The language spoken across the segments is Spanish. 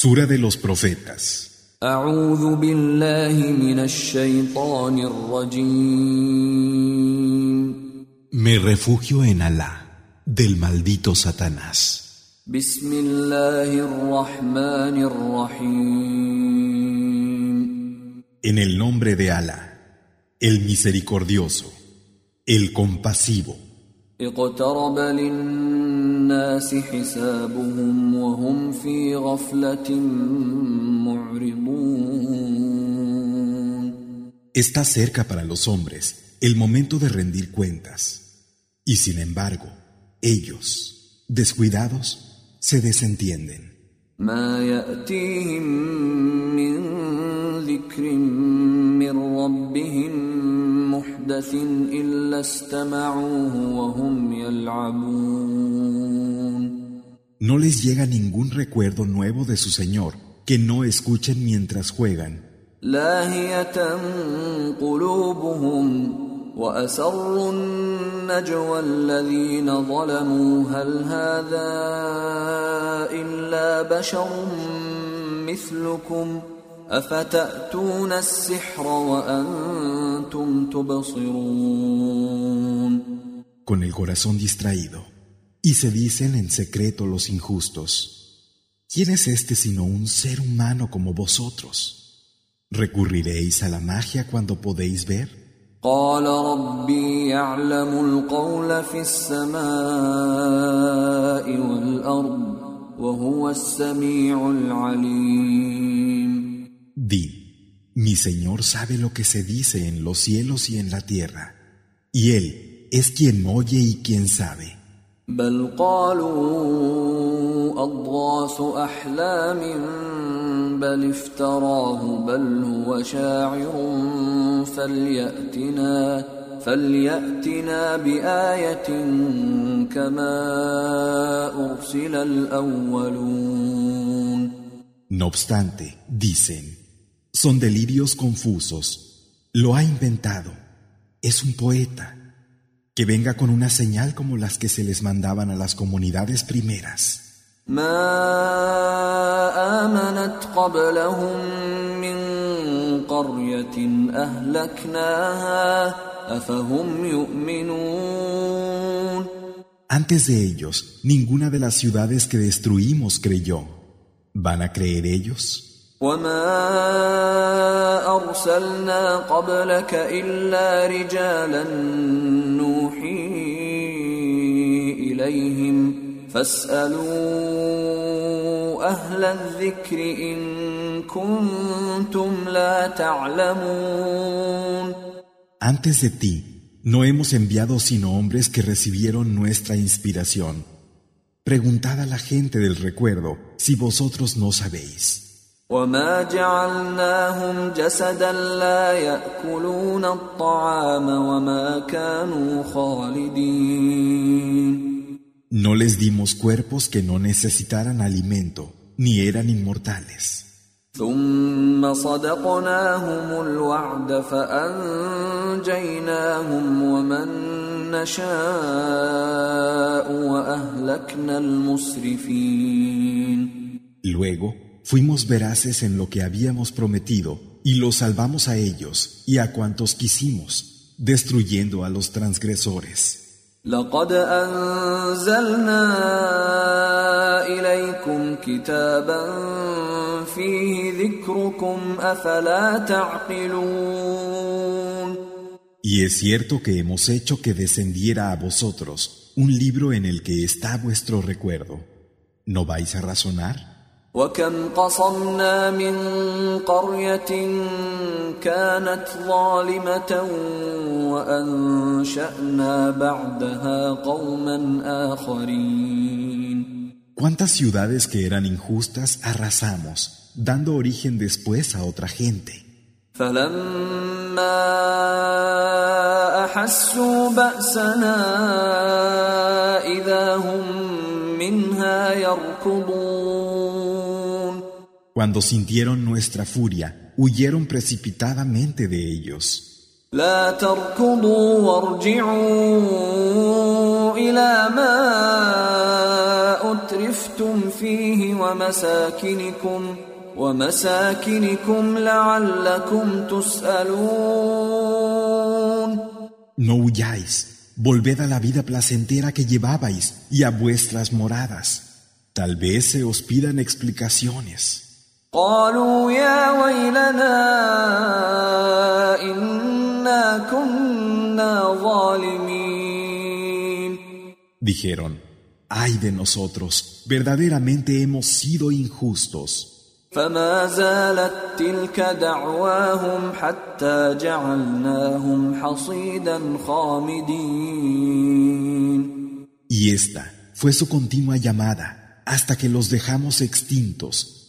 Sura de los Profetas. Me refugio en Alá, del maldito Satanás. En el nombre de Alá, el misericordioso, el compasivo. اقترب للناس حسابهم وهم في غفلة معرضون Está cerca para los hombres el momento de rendir cuentas. Y sin embargo, ellos, descuidados, se desentienden. ما يأتيهم من ذكر من ربهم محدث إلا استمعوه وهم يلعبون No les llega ningún recuerdo nuevo de su Señor que no escuchen mientras juegan. لاهية قلوبهم وأسروا النجوى الذين ظلموا هل هذا إلا بشر مثلكم أفتأتون السحر وأنتم تبصرون con el corazón distraído, y se dicen en secreto los injustos, ¿quién es este sino un ser humano como vosotros? ¿Recurriréis a la magia cuando podéis ver? قال ربي يعلم القول في السماء والأرض وهو السميع العليم Di, mi Señor sabe lo que se dice en los cielos y en la tierra, y Él es quien oye y quien sabe. بل قالوا أضغاث أحلام بل افتراه بل هو شاعر فليأتنا فليأتنا بآية كما أرسل الأولون No obstante, dicen, son delirios confusos, lo ha inventado, es un poeta, que venga con una señal como las que se les mandaban a las comunidades primeras. ما آمنت قبلهم من قرية أهلكناها أفهم يؤمنون Antes de ellos, ninguna de las ciudades que destruimos creyó. ¿Van a creer ellos? وما أرسلنا قبلك إلا رجالا نوحي إليهم فاسألوا أهل الذكر إن كنتم لا تعلمون Antes de ti, no hemos enviado sino hombres que recibieron nuestra inspiración. Preguntad a la gente del recuerdo si vosotros no sabéis. وما جعلناهم جسدا لا ياكلون الطعام وما كانوا خالدين No les dimos cuerpos que no necesitaran alimento, ni eran inmortales. ثم صدقناهم الوعد فانجيناهم ومن نشاء واهلكنا المسرفين Luego, fuimos veraces en lo que habíamos prometido y los salvamos a ellos y a cuantos quisimos, destruyendo a los transgresores. لقد أنزلنا إليكم كتابا فيه ذكركم أفلا تعقلون Y es cierto que hemos hecho que descendiera a vosotros un libro en el que está vuestro recuerdo. ¿No vais a razonar? وكم قصمنا من قرية كانت ظالمة وأنشأنا بعدها قوما آخرين ¿Cuántas ciudades que eran injustas arrasamos, dando origen después a otra gente? فلما أحسوا بأسنا إذا هم منها يركضون Cuando sintieron nuestra furia, huyeron precipitadamente de ellos. لا تركضوا وارجعوا إلى ما أترفتم فيه ومساكنكم ومساكنكم لعلكم تسألون No huyáis, volved a la vida placentera que llevabais y a vuestras moradas. Tal vez se os pidan explicaciones. قالوا يا ويلنا إنا كنا ظالمين Dijeron, ay de nosotros, verdaderamente hemos sido injustos. فما زالت تلك دعواهم حتى جعلناهم حصيدا خامدين Y esta fue su continua llamada hasta que los dejamos extintos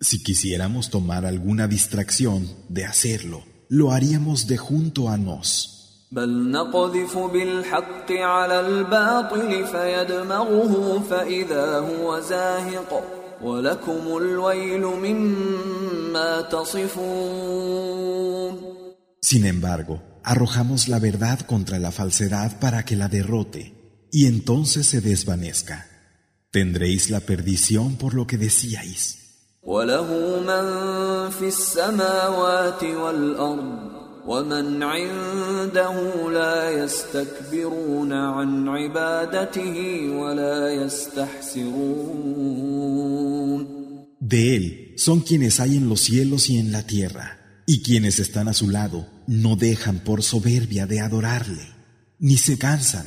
Si quisiéramos tomar alguna distracción de hacerlo, lo haríamos de junto a nos. بل نقذف بالحق على الباطل فيدمغه فإذا هو زاهق ولكم الويل مما تصفون Sin embargo, arrojamos la verdad contra la falsedad para que la derrote, y entonces se desvanezca. Tendréis la perdición por lo que decíais. وله من في السماوات والأرض ومن عنده لا يستكبرون عن عبادته ولا يستحسرون De él son quienes hay en los cielos y en la tierra, y quienes están a su lado no dejan por soberbia de adorarle, ni se cansan.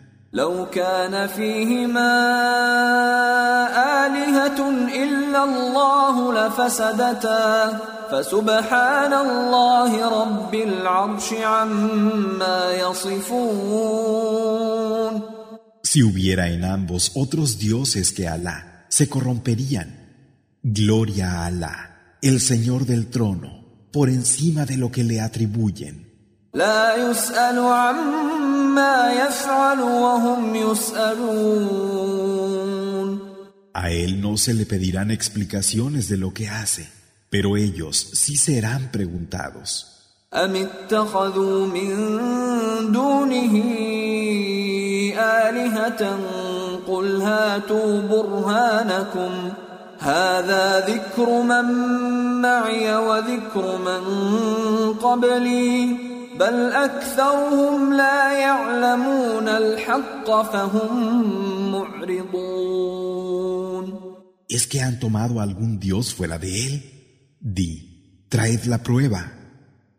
لو كان فيهما آلهة إلا الله لفسدتا فسبحان الله رب العرش عما يصفون Si hubiera en ambos otros dioses que Alá, se corromperían. Gloria a Alá, el Señor del trono, por encima de lo que le atribuyen. لا يسأل عما يفعل وهم يسألون A él no se le pedirán explicaciones de lo que hace, pero ellos sí serán preguntados. أم اتخذوا من دونه آلهة قل هاتوا برهانكم هذا ذكر من معي وذكر من قبلي بل أكثرهم لا يعلمون الحق فهم معرضون ¿Es que han tomado algún dios fuera de él? Di, traed la prueba.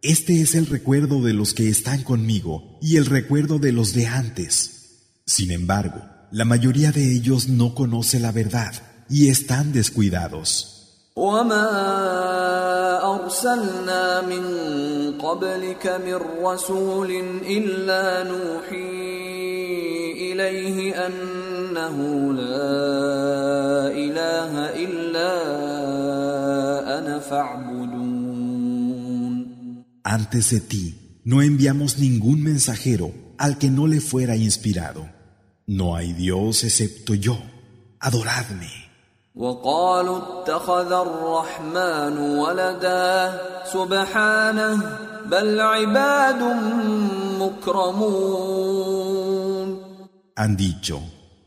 Este es el recuerdo de los que están conmigo y el recuerdo de los de antes. Sin embargo, la mayoría de ellos no conoce la verdad y están descuidados. وما أرسلنا من قبلك من رسول إلا نوحي إليه أنه لا إله إلا أنا فاعبدون Antes de ti, no enviamos ningún mensajero al que no le fuera inspirado. No hay Dios excepto yo. Adoradme. وقالوا اتخذ الرحمن ولدا سبحانه بل عباد مكرمون Han dicho,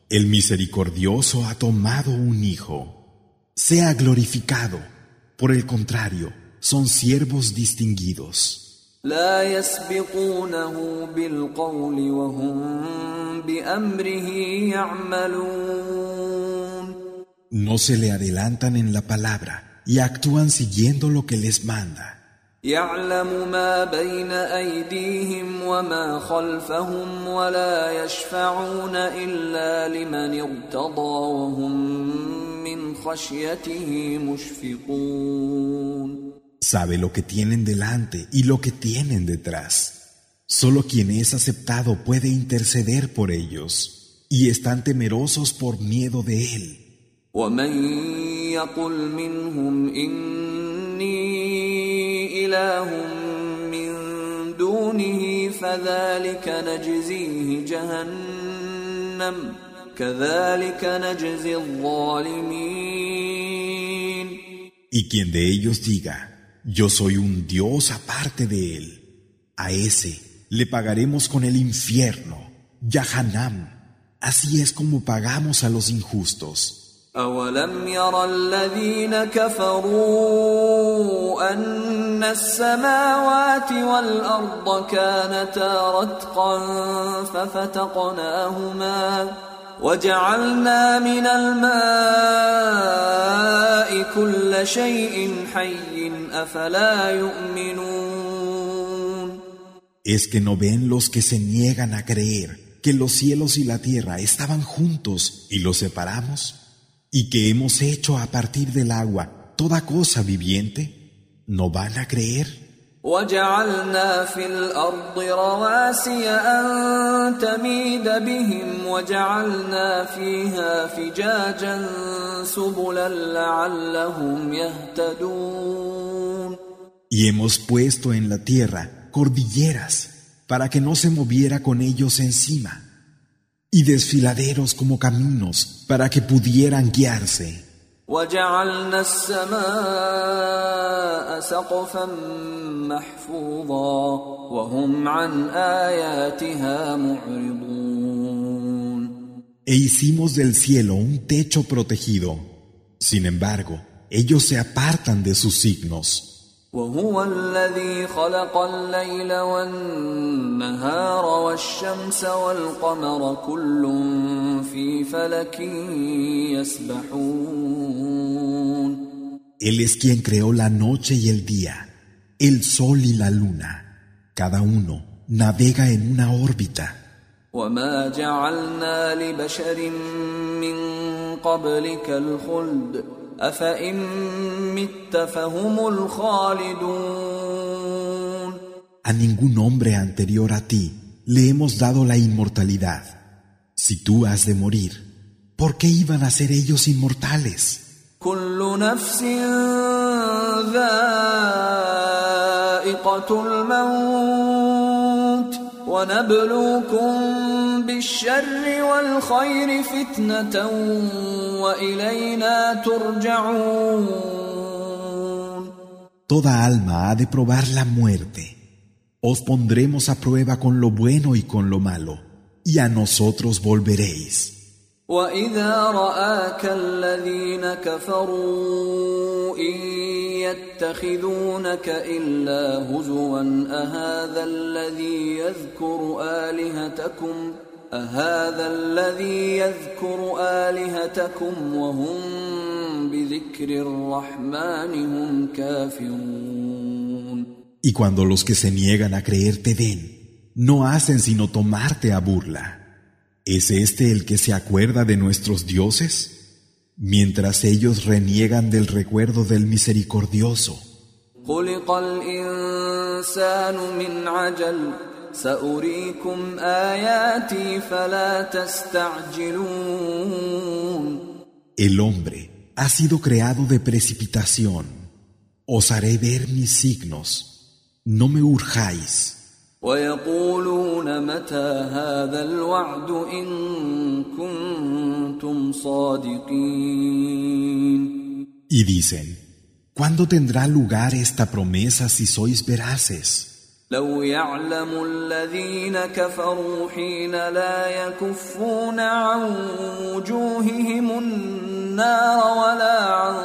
el misericordioso ha tomado un hijo. Sea glorificado. Por el contrario, son siervos distinguidos. لا يسبقونه بالقول وهم بأمره يعملون No se le adelantan en la palabra y actúan siguiendo lo que les manda. يعلم ما بين أيديهم وما خلفهم ولا يشفعون إلا لمن ارتضى وهم من خشيته مشفقون Sabe lo que tienen delante y lo que tienen detrás. Solo quien es aceptado puede interceder por ellos y están temerosos por miedo de él. ومن يقل منهم إني إله من دونه فذلك نجزيه جهنم كذلك نجزي الظالمين Y quien de ellos diga, yo soy un Dios aparte de él, a ese le pagaremos con el infierno, Yahanam. Así es como pagamos a los injustos. أولم ير الذين كفروا أن السماوات والأرض كانتا رتقا ففتقناهما وجعلنا من الماء كل شيء حي أفلا يؤمنون Es que no ven los que se niegan a creer que los cielos y la tierra estaban juntos y los separamos. y que hemos hecho a partir del agua toda cosa viviente, ¿no van a creer? وجعلنا في الأرض رواسي أن تميد بهم وجعلنا فيها فجاجا سبلا لعلهم يهتدون Y hemos puesto en la tierra cordilleras para que no se moviera con ellos encima, y desfiladeros como caminos para que pudieran guiarse. E hicimos del cielo un techo protegido. Sin embargo, ellos se apartan de sus signos. وهو الذي خلق الليل والنهار والشمس والقمر كل في فلك يسبحون Él es quien creó la noche y el día, el sol y la luna. Cada uno navega en una órbita. وما جعلنا لبشر من قبلك الخلد A ningún hombre anterior a ti le hemos dado la inmortalidad. Si tú has de morir, ¿por qué iban a ser ellos inmortales? ونبلوكم بالشر والخير فتنة وإلينا ترجعون Toda alma ha de probar la muerte. Os pondremos a prueba con lo bueno y con lo malo, y a nosotros volveréis. وإذا رآك الذين كفروا إن يتخذونك إلا هزوا أهذا الذي يذكر آلهتكم أهذا الذي يذكر آلهتكم وهم بذكر الرحمن هم كافرون Y cuando los que se niegan a creer te ven, no hacen sino tomarte a burla. ¿Es este el que se acuerda de nuestros dioses? Mientras ellos reniegan del recuerdo del misericordioso. El hombre ha sido creado de precipitación. Os haré ver mis signos. No me urjáis. ويقولون متى هذا الوعد إن كنتم صادقين Y dicen, ¿cuándo tendrá lugar esta promesa si sois veraces? لو يعلم الذين كفروا حين لا يكفون عن وجوههم النار ولا عن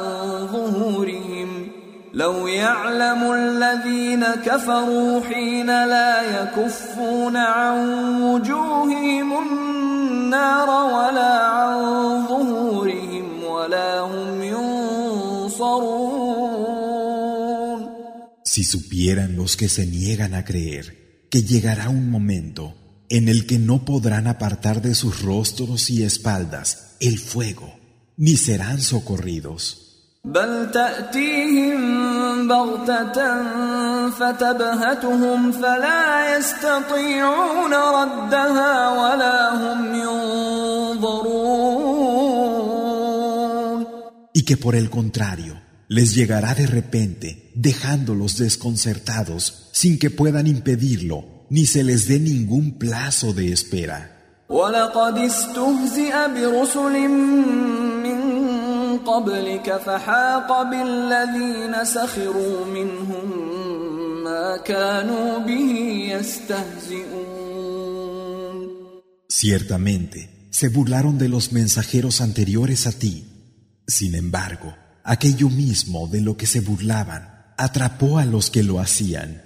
ظهورهم لو يعلم الذين كفروا حين لا يكفون عن وجوههم النار ولا عن ظهورهم ولا هم ينصرون Si supieran los que se niegan a creer que llegará un momento en el que no podrán apartar de sus rostros y espaldas el fuego, ni serán socorridos. Y que por el contrario, les llegará de repente, dejándolos desconcertados, sin que puedan impedirlo, ni se les dé ningún plazo de espera. Ciertamente, se burlaron de los mensajeros anteriores a ti. Sin embargo, aquello mismo de lo que se burlaban atrapó a los que lo hacían.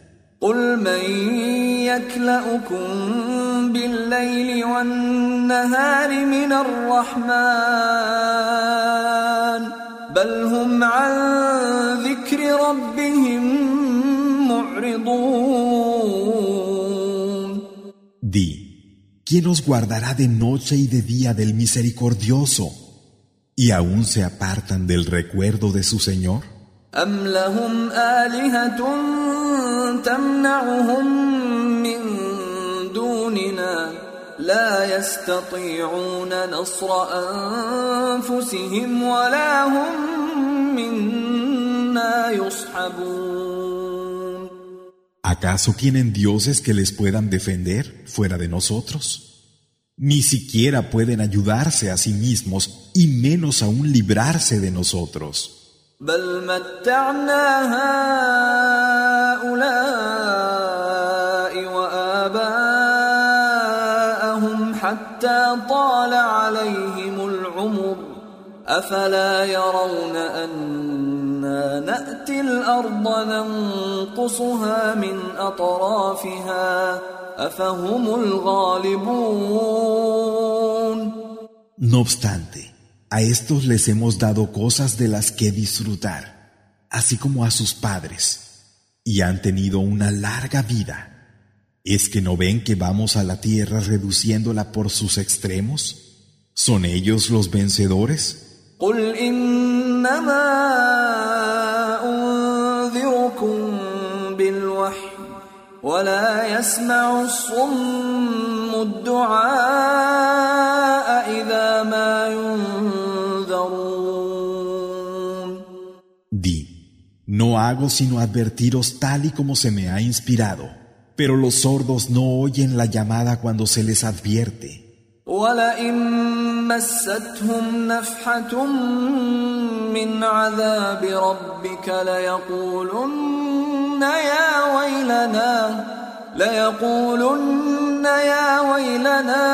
Di, ¿quién os guardará de noche y de día del misericordioso? ¿Y aún se apartan del recuerdo de su Señor? ¿Acaso tienen dioses que les puedan defender fuera de nosotros? Ni siquiera pueden ayudarse a sí mismos y menos aún librarse de nosotros. No obstante, a estos les hemos dado cosas de las que disfrutar, así como a sus padres, y han tenido una larga vida. ¿Es que no ven que vamos a la tierra reduciéndola por sus extremos? ¿Son ellos los vencedores? ولا يسمع الصم الدعاء إذا ما ينذرون Di, no hago sino advertiros tal y como se me ha inspirado, pero los sordos no oyen la llamada cuando se les advierte. ولئن مستهم نفحة من عذاب ربك ليقولن يا ويلنا ليقولن يا ويلنا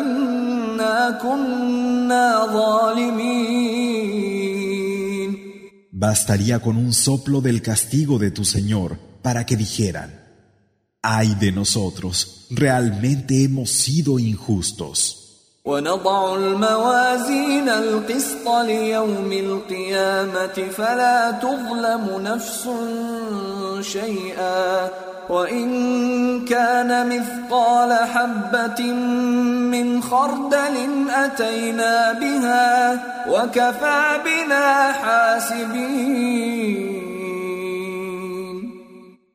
إنا كنا ظالمين. Bastaría con un soplo del castigo de tu Señor para que dijeran, ay de nosotros, realmente hemos sido injustos. ونضع الموازين القسط ليوم القيامة فلا تظلم نفس شيئا وإن كان مثقال حبة من خردل أتينا بها وكفى بنا حاسبين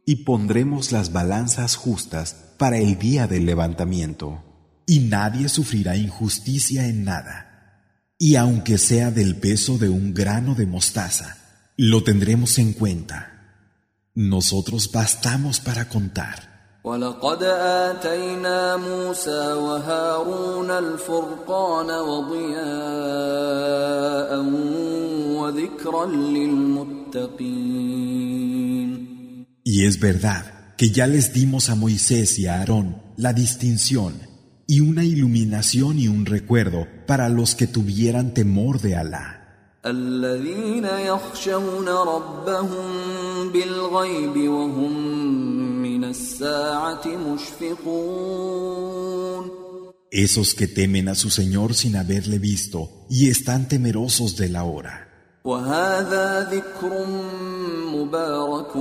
y pondremos las balanzas justas para el día del levantamiento. y nadie sufrirá injusticia en nada. Y aunque sea del peso de un grano de mostaza, lo tendremos en cuenta. Nosotros bastamos para contar. Y es verdad que ya les dimos a Moisés y a Aarón la distinción y una iluminación y un recuerdo para los que tuvieran temor de Alá. Esos que temen a su Señor sin haberle visto y están temerosos de la hora. وهذا ذكر مبارك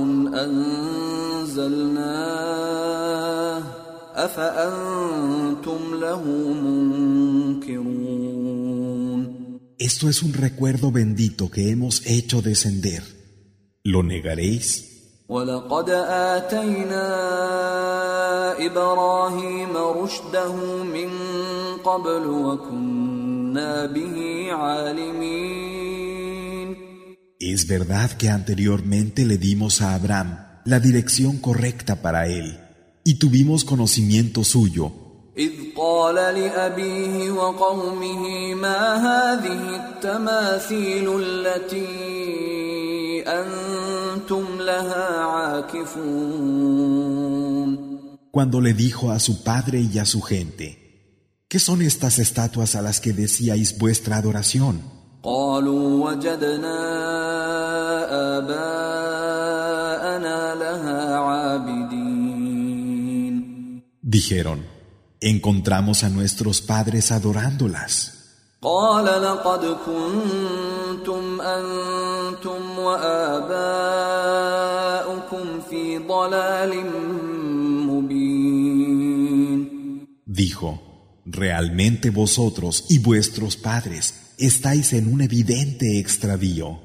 أنزلناه أفأنتم له منكرون Esto es un recuerdo bendito que hemos hecho descender. ¿Lo negaréis? ولقد آتينا إبراهيم رشده من قبل وكنا به عالمين Es verdad que anteriormente le dimos a Abraham la dirección correcta para él y tuvimos conocimiento suyo إذ قال لأبيه وقومه ما هذه التماثيل التي أنتم لها عاكفون cuando le dijo a su padre y a su gente, ¿qué son estas estatuas a las que decíais vuestra adoración? قالوا وجدنا آباءنا لها عابدين Dijeron, encontramos a nuestros padres adorándolas. قال لقد كنتم أنتم وآباؤكم في ضلال مبين Dijo, Realmente vosotros y vuestros padres estáis en un evidente extravío.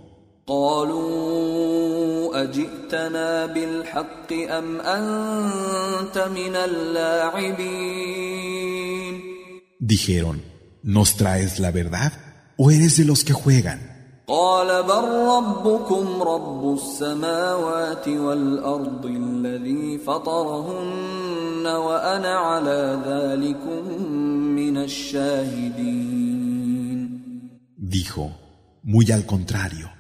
Dijeron, ¿nos traes la verdad o eres de los que juegan? قال بل ربكم رب السماوات والأرض الذي فطرهن وأنا على ذلكم من الشاهدين Dijo, muy al contrario,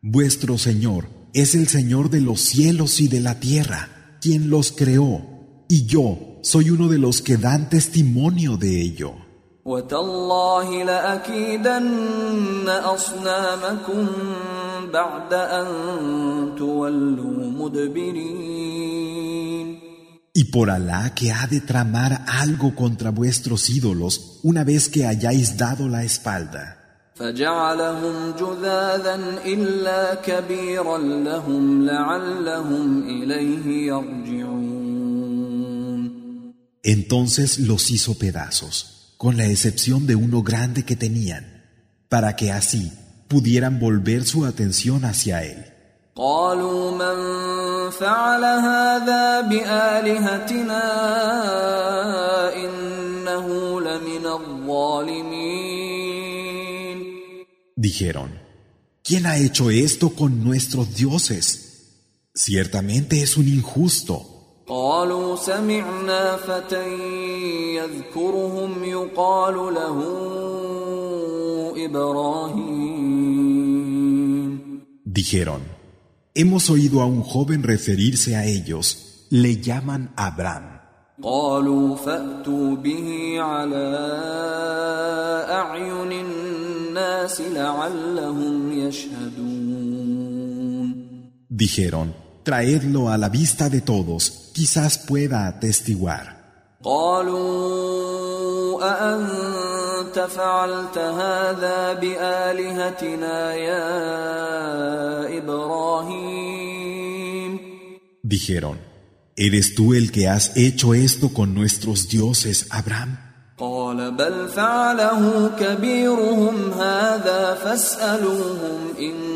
vuestro Señor es el Señor de los cielos y de la tierra, quien los creó, y yo soy uno de los que dan testimonio de ello. وتالله لأكيدن أصنامكم بعد أن تولوا مدبرين Y por Alá que ha de tramar algo contra vuestros ídolos una vez que hayáis dado la espalda. فجعلهم جذاذا إلا كبيرا لهم لعلهم إليه يرجعون Entonces los hizo pedazos, con la excepción de uno grande que tenían, para que así pudieran volver su atención hacia él. قالوا من فعل هذا بآلهتنا إنه لمن الظالمين Dijeron, ¿quién ha hecho esto con nuestros dioses? Ciertamente es un injusto. قالوا سمعنا فتى يذكرهم يقال له إبراهيم Dijeron, hemos oído a un joven referirse a ellos, le llaman Abraham. قالوا فأتوا به على أعين الناس لعلهم يشهدون Dijeron, traedlo a la vista de todos, quizás pueda atestiguar. قالوا أأنت فعلت هذا بآلهتنا يا إبراهيم Dijeron, ¿eres tú el que has hecho esto con nuestros dioses, Abraham? قال بل فعله كبيرهم هذا فاسألوهم إن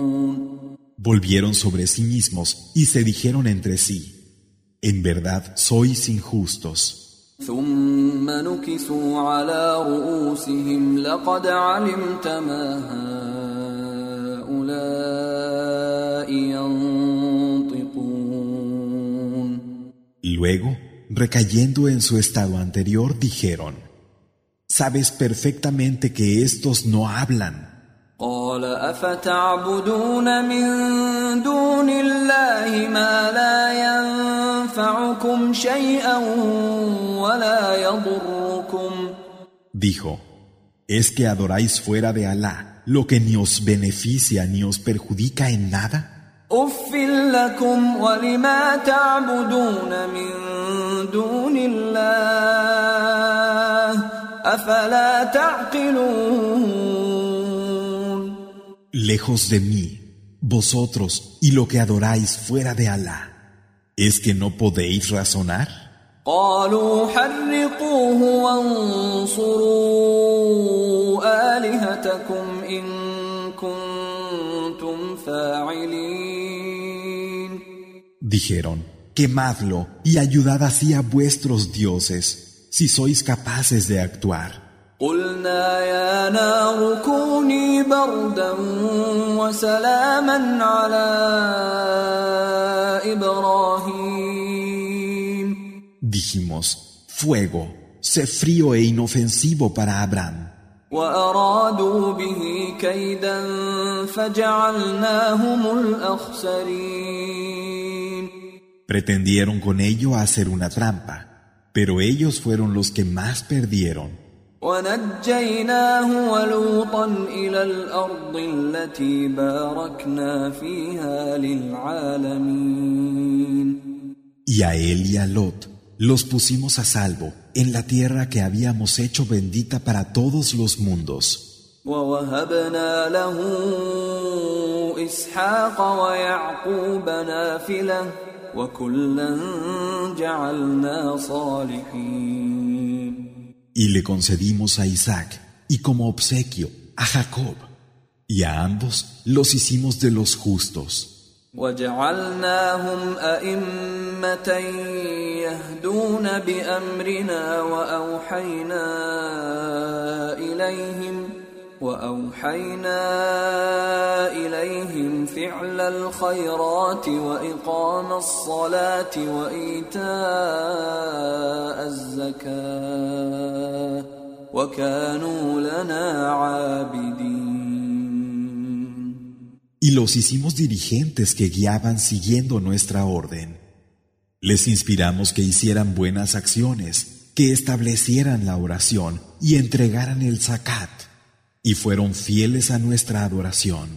Volvieron sobre sí mismos y se dijeron entre sí, en verdad sois injustos. ثم نكسوا على رؤوسهم لقد علمت ما هؤلاء ينطقون Luego, recayendo en su estado anterior, dijeron, Sabes perfectamente que estos no hablan. قال أفتعبدون من دون الله ما لا ينفعكم شيئا ولا يضركم Dijo, ¿es que adoráis fuera de Alá lo que ni os beneficia ni os perjudica en nada? أف لكم ولما تعبدون من دون الله أفلا تعقلون Lejos de mí, vosotros y lo que adoráis fuera de Alá, ¿es que no podéis razonar? Dijeron, quemadlo y ayudad así a vuestros dioses, si sois capaces de actuar. قلنا يا نار كوني بردا وسلاما على إبراهيم Dijimos, fuego, sé frío e inofensivo para Abraham. وأرادوا به كيدا فجعلناهم الأخسرين Pretendieron con ello hacer una trampa, pero ellos fueron los que más perdieron. ونجيناه ولوطا إلى الأرض التي باركنا فيها للعالمين Y a él y a Lot los pusimos a salvo en la tierra que habíamos hecho bendita para todos los mundos. ووهبنا له إسحاق ويعقوب نافلة وكلا جعلنا صالحين Y le concedimos a Isaac y como obsequio a Jacob. Y a ambos los hicimos de los justos. وجعلناهم أئمة يهدون بأمرنا وأوحينا إليهم وأوحينا إليهم فعل الخيرات وإقام الصلاة وإيتاء الزكاة وكانوا لنا عابدين Y los hicimos dirigentes que guiaban siguiendo nuestra orden. Les inspiramos que hicieran buenas acciones, que establecieran la oración y entregaran el zakat, y fueron fieles a nuestra adoración.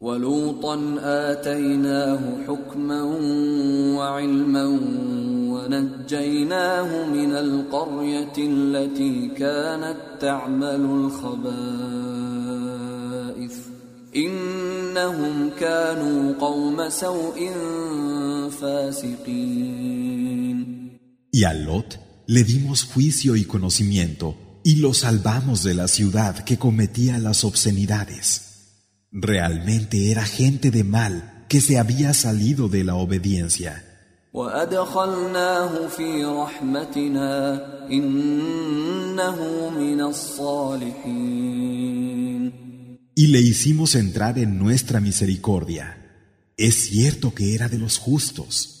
ولوطا آتيناه حكما وعلما ونجيناه من القرية التي كانت تعمل الخبائث إنهم كانوا قوم سوء فاسقين Y a Lot le dimos juicio y conocimiento, y lo salvamos de la ciudad que cometía las obscenidades. Realmente era gente de mal que se había salido de la obediencia. Y le hicimos entrar en nuestra misericordia. Es cierto que era de los justos.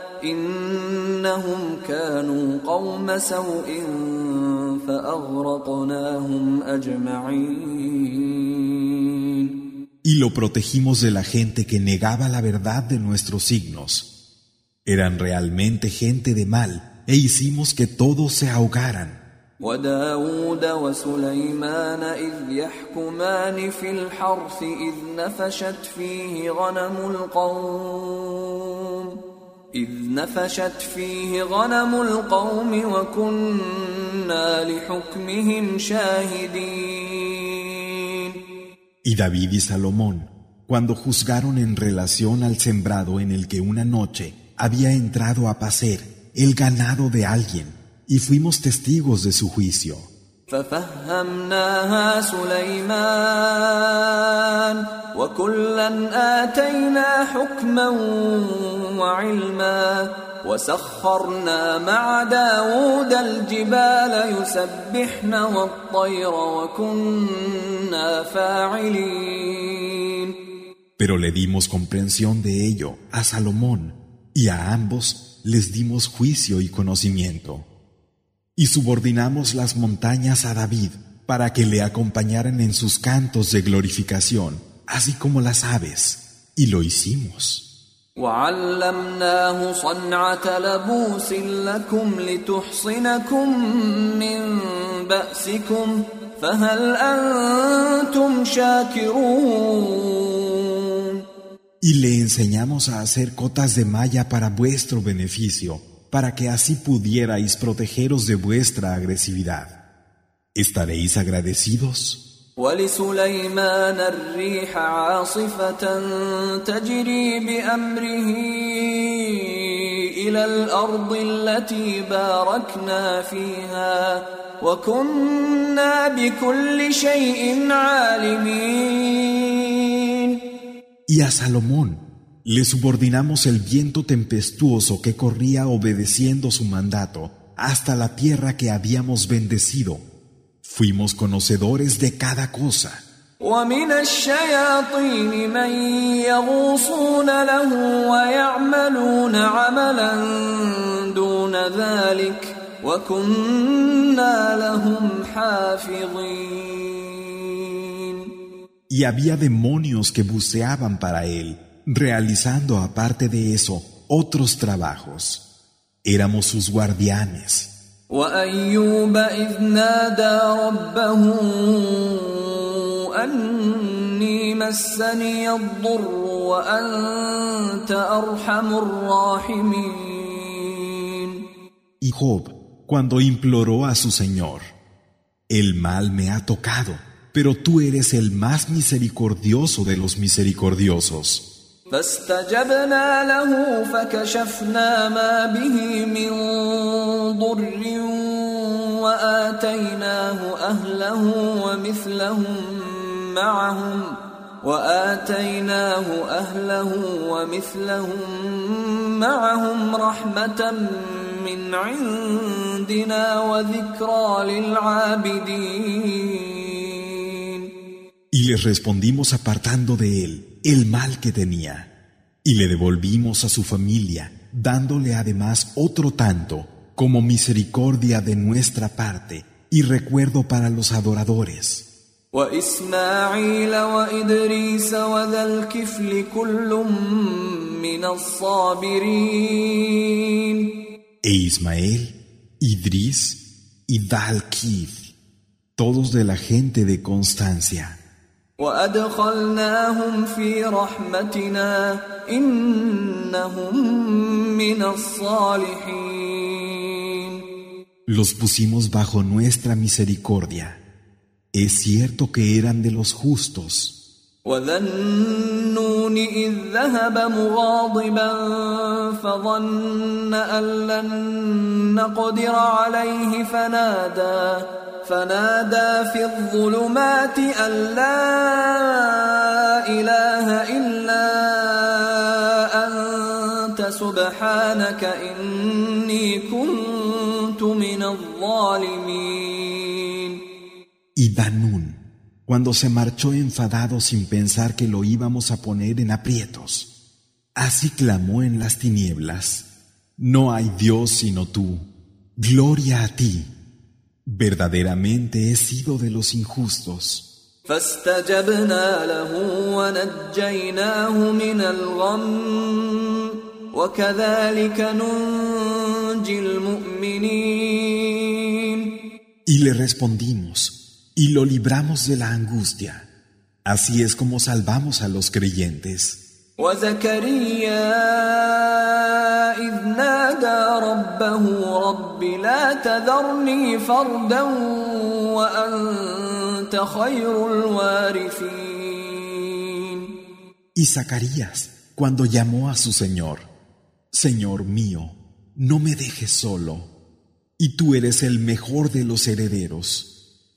إنهم كانوا قوم سوء فأغرقناهم أجمعين Y lo protegimos de la gente que negaba la verdad de nuestros signos. Eran realmente gente de mal, e hicimos que todos se ahogaran. وداود وسليمان إذ يحكمان في الحرث إذ نفشت فيه غنم القوم إذ نفشت فيه غنم القوم وكنا لحكمهم شاهدين Y David y Salomón, cuando juzgaron en relación al sembrado en el que una noche había entrado a pacer el ganado de alguien, y fuimos testigos de su juicio. ففهمناها سليمان وكلا آتينا حكما وعلما وسخرنا مع داود الجبال يسبحن والطير وكنا فاعلين Pero le dimos comprensión de ello a Salomón y a ambos les dimos juicio y conocimiento. Y subordinamos las montañas a David para que le acompañaran en sus cantos de glorificación, así como las aves, y lo hicimos. Y le enseñamos a hacer cotas de malla para vuestro beneficio, para que así pudierais protegeros de vuestra agresividad. ¿Estaréis agradecidos? ولسليمان الريح عاصفة تجري بأمره إلى الأرض التي باركنا فيها وكنا بكل شيء عالمين Y a Salomón le subordinamos el viento tempestuoso que corría obedeciendo su mandato hasta la tierra que habíamos bendecido. Fuimos conocedores de cada cosa. Y había demonios que buceaban para él, realizando aparte de eso otros trabajos. Éramos sus guardianes. Y Job, cuando imploró a su Señor, el mal me ha tocado pero tú eres el más misericordioso de los misericordiosos. فاستجبنا له فكشفنا ما به من ضر وآتيناه أهله ومثلهم معهم وآتيناه أهله ومثلهم معهم رحمة من عندنا وذكرى للعابدين. Y les respondimos apartando de él el mal que tenía, y le devolvimos a su familia, dándole además otro tanto, como misericordia de nuestra parte y recuerdo para los adoradores. E Ismael, Idris y Dalkif, todos de la gente de constancia. وأدخلناهم في رحمتنا إنهم من الصالحين Los pusimos bajo nuestra misericordia. Es cierto que eran de los justos. وذنون إذ ذهب مغاضبا فظن أن لن نقدر عليه فنادى فنادى في الظلمات أن لا إله إلا أنت سبحانك إني كنت من الظالمين Y Danun, cuando se marchó enfadado sin pensar que lo íbamos a poner en aprietos, así clamó en las tinieblas, No hay Dios sino tú, gloria a ti. Verdaderamente he sido de los injustos. Y le respondimos y lo libramos de la angustia. Así es como salvamos a los creyentes. Y Zacarías, cuando llamó a su Señor, Señor mío, no me dejes solo, y tú eres el mejor de los herederos.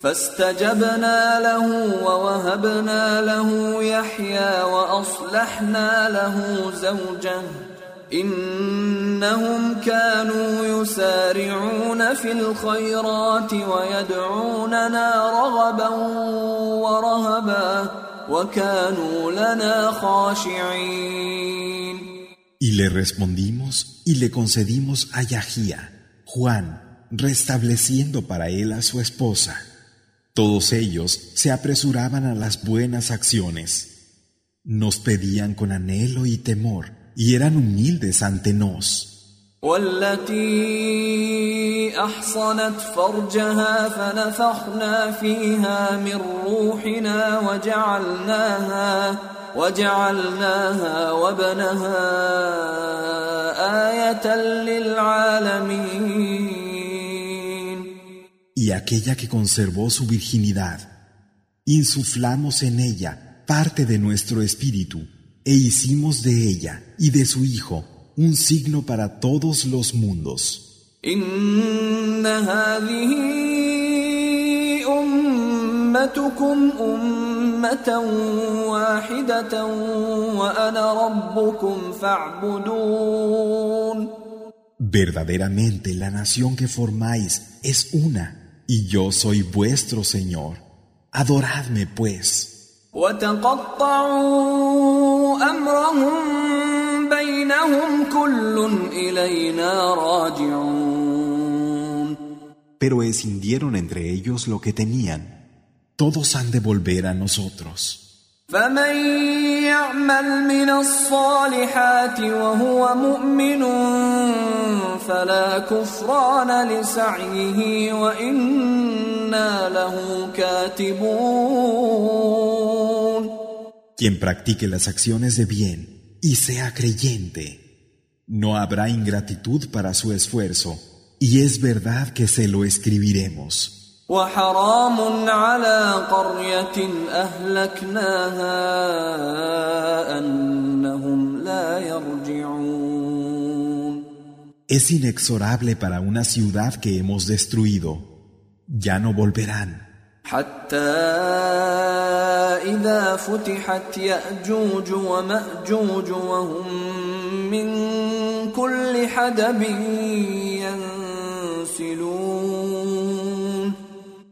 فاستجبنا له ووهبنا له يحيى وأصلحنا له زوجه إنهم كانوا يسارعون في الخيرات ويدعوننا رغبا ورهبا وكانوا لنا خاشعين Y le respondimos y le concedimos a Yahía, Juan, restableciendo para él a su esposa. Todos ellos se apresuraban a las buenas acciones. Nos pedían con anhelo y temor y eran humildes ante nos. Y aquella que conservó su virginidad, insuflamos en ella parte de nuestro espíritu e hicimos de ella y de su hijo un signo para todos los mundos. Verdaderamente la nación que formáis es una, y yo soy vuestro Señor. Adoradme pues. Pero escindieron entre ellos lo que tenían todos han de volver a nosotros. Quien practique las acciones de bien y sea creyente, no habrá ingratitud para su esfuerzo, y es verdad que se lo escribiremos. وحرام على قرية أهلكناها أنهم لا يرجعون Es inexorable para una ciudad que hemos destruido. Ya no volverán. حتى إذا فتحت يأجوج ومأجوج وهم من كل حدب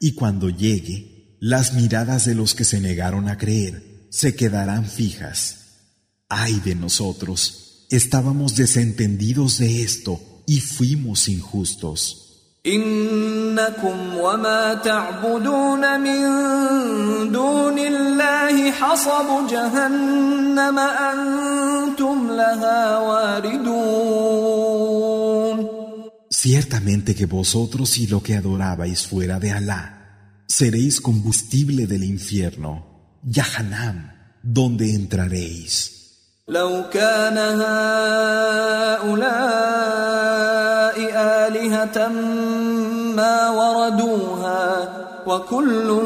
y cuando llegue, las miradas de los que se negaron a creer se quedarán fijas. Ay de nosotros, estábamos desentendidos de esto y fuimos injustos. Ciertamente que vosotros y lo que adorabais fuera de Alá seréis combustible del infierno, Yahanam, donde entraréis. لو كان هؤلاء آلهة ما وردوها وكل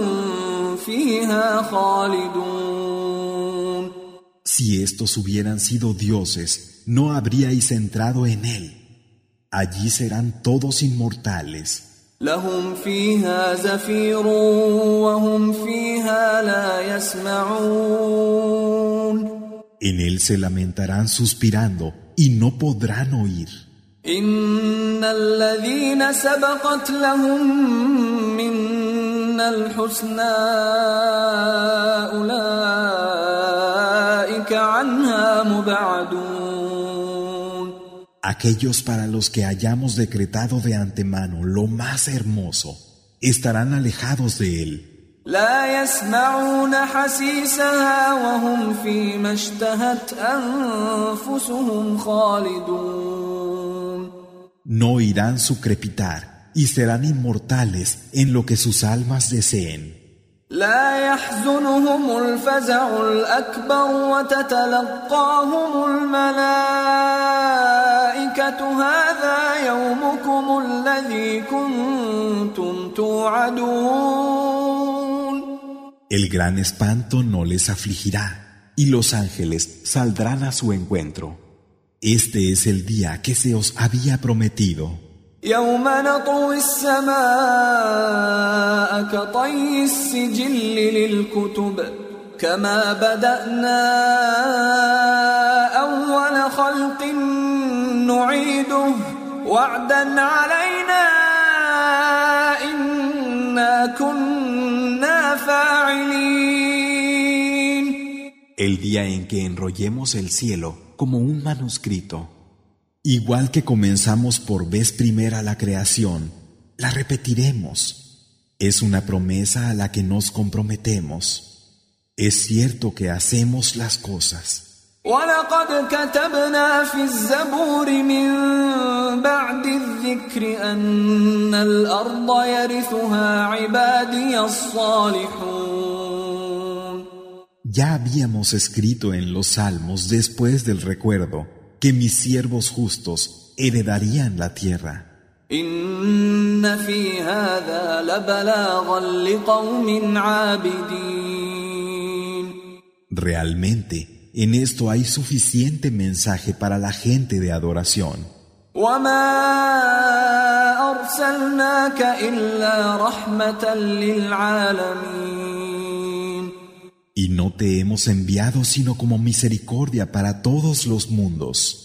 فيها خالدون Si estos hubieran sido dioses, no habríais entrado en él. Allí serán todos inmortales. لهم فيها زفير وهم فيها لا يسمعون En él se lamentarán suspirando y no podrán oír. إن الذين سبقت لهم منا الحسنى أولئك عنها مبعدون Aquellos para los que hayamos decretado de antemano lo más hermoso estarán alejados de él. No oirán su crepitar y serán inmortales en lo que sus almas deseen. لا يحزنهم الفزع الأكبر وتتلقاهم الملائكة هذا يومكم الذي كنتم توعدون El gran espanto no les afligirá y los ángeles saldrán a su encuentro. Este es el día que se os había prometido. يوم نطوي السماء كطي السجل للكتب كما بدأنا أول خلق نعيده وعدا علينا إنا كنا فاعلين El día en que enrollemos el cielo como un manuscrito Igual que comenzamos por vez primera la creación, la repetiremos. Es una promesa a la que nos comprometemos. Es cierto que hacemos las cosas. Ya habíamos escrito en los salmos después del recuerdo que mis siervos justos heredarían la tierra. Realmente, en esto hay suficiente mensaje para la gente de adoración. Y no te hemos enviado sino como misericordia para todos los mundos.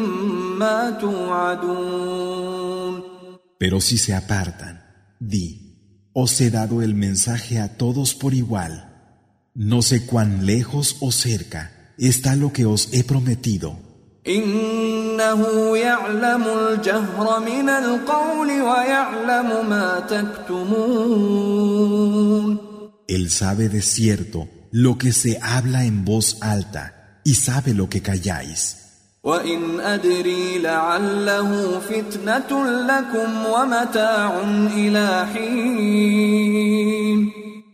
Pero si se apartan, di, os he dado el mensaje a todos por igual. No sé cuán lejos o cerca está lo que os he prometido. Él sabe de cierto lo que se habla en voz alta y sabe lo que calláis. وإن أدري لعله فتنة لكم ومتاع إلى حين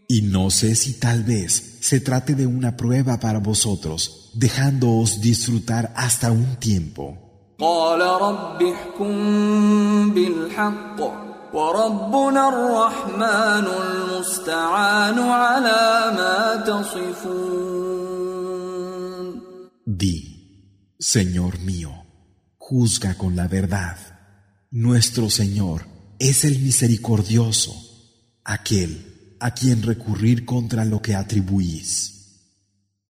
Y no sé si tal vez se trate de una prueba para vosotros, dejándoos disfrutar hasta un tiempo. Di, Señor mío, juzga con la verdad. Nuestro Señor es el misericordioso, aquel a quien recurrir contra lo que atribuís.